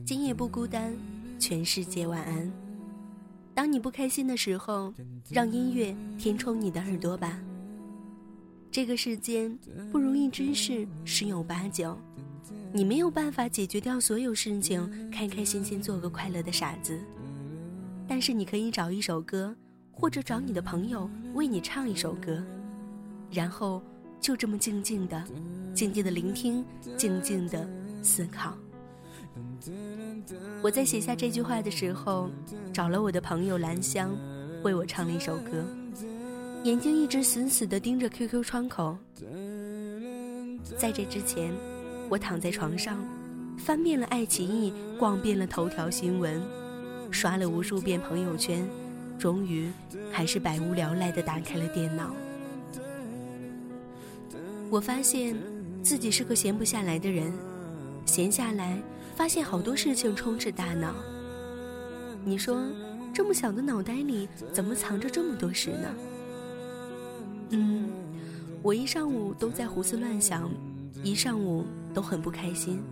今夜不孤单，全世界晚安。当你不开心的时候，让音乐填充你的耳朵吧。这个世间不如意之事十有八九，你没有办法解决掉所有事情，开开心心做个快乐的傻子。但是你可以找一首歌，或者找你的朋友为你唱一首歌，然后就这么静静的、静静的聆听，静静的思考。我在写下这句话的时候，找了我的朋友兰香，为我唱了一首歌，眼睛一直死死地盯着 QQ 窗口。在这之前，我躺在床上，翻遍了爱奇艺，逛遍了头条新闻，刷了无数遍朋友圈，终于还是百无聊赖地打开了电脑。我发现自己是个闲不下来的人，闲下来。发现好多事情充斥大脑。你说，这么小的脑袋里怎么藏着这么多事呢？嗯，我一上午都在胡思乱想，一上午都很不开心。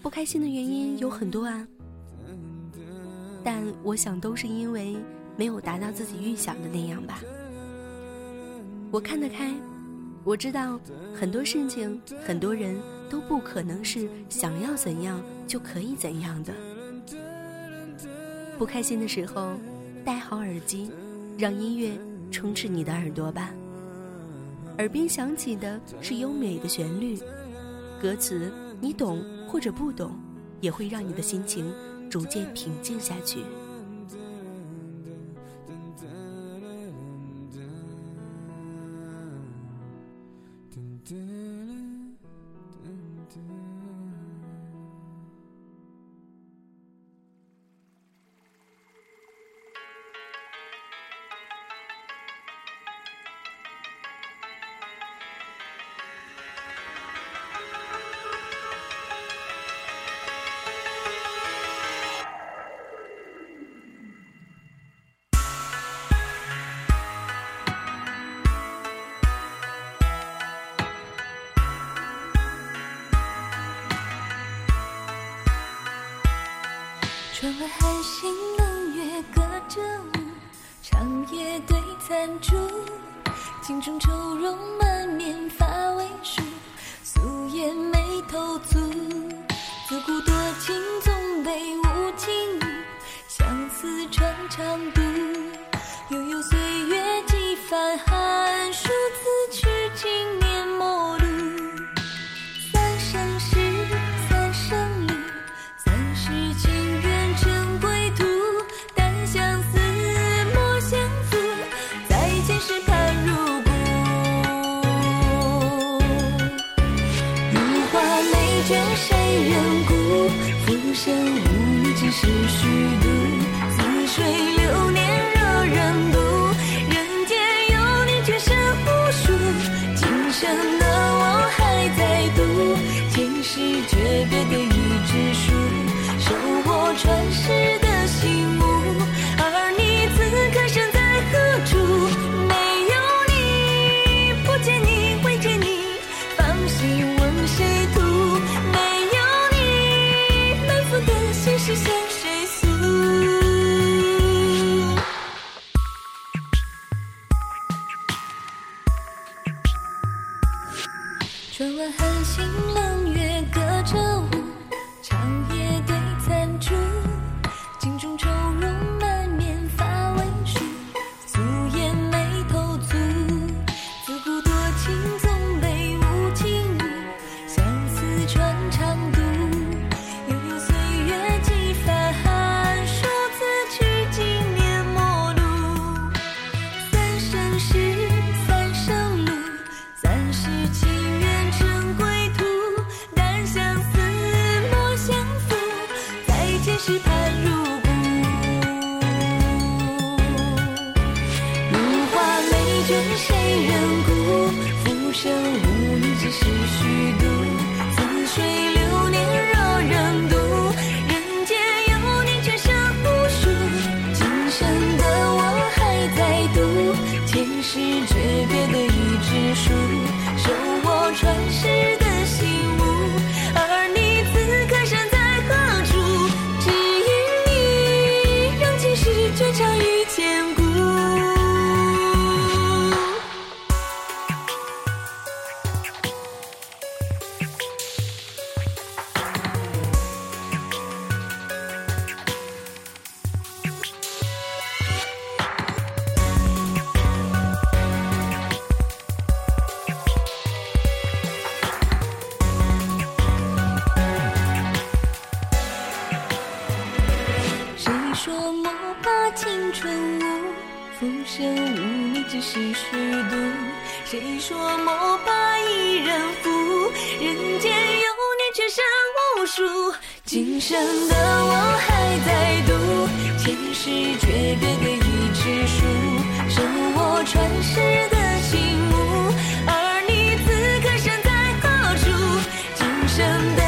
不开心的原因有很多啊，但我想都是因为没有达到自己预想的那样吧。我看得开，我知道很多事情，很多人。都不可能是想要怎样就可以怎样的。不开心的时候，戴好耳机，让音乐充斥你的耳朵吧。耳边响起的是优美的旋律，歌词你懂或者不懂，也会让你的心情逐渐平静下去。窗外寒星冷月隔着雾，长夜对残烛，镜中愁容满面发微疏，素颜眉头蹙，自古多情总被无情误，相思穿肠渡，悠悠岁月几番寒是虚度，似水流年窗外寒星冷月隔着生无名，只是虚度。似水流年，若人渡。人间有你，全生无数。今生的我还在赌，前世诀别的。生无你，只是虚度。谁说莫把一人负？人间有你却身无数。今生的我还在赌，前世诀别的一纸书，守我传世的心目。而你此刻身在何处？今生的。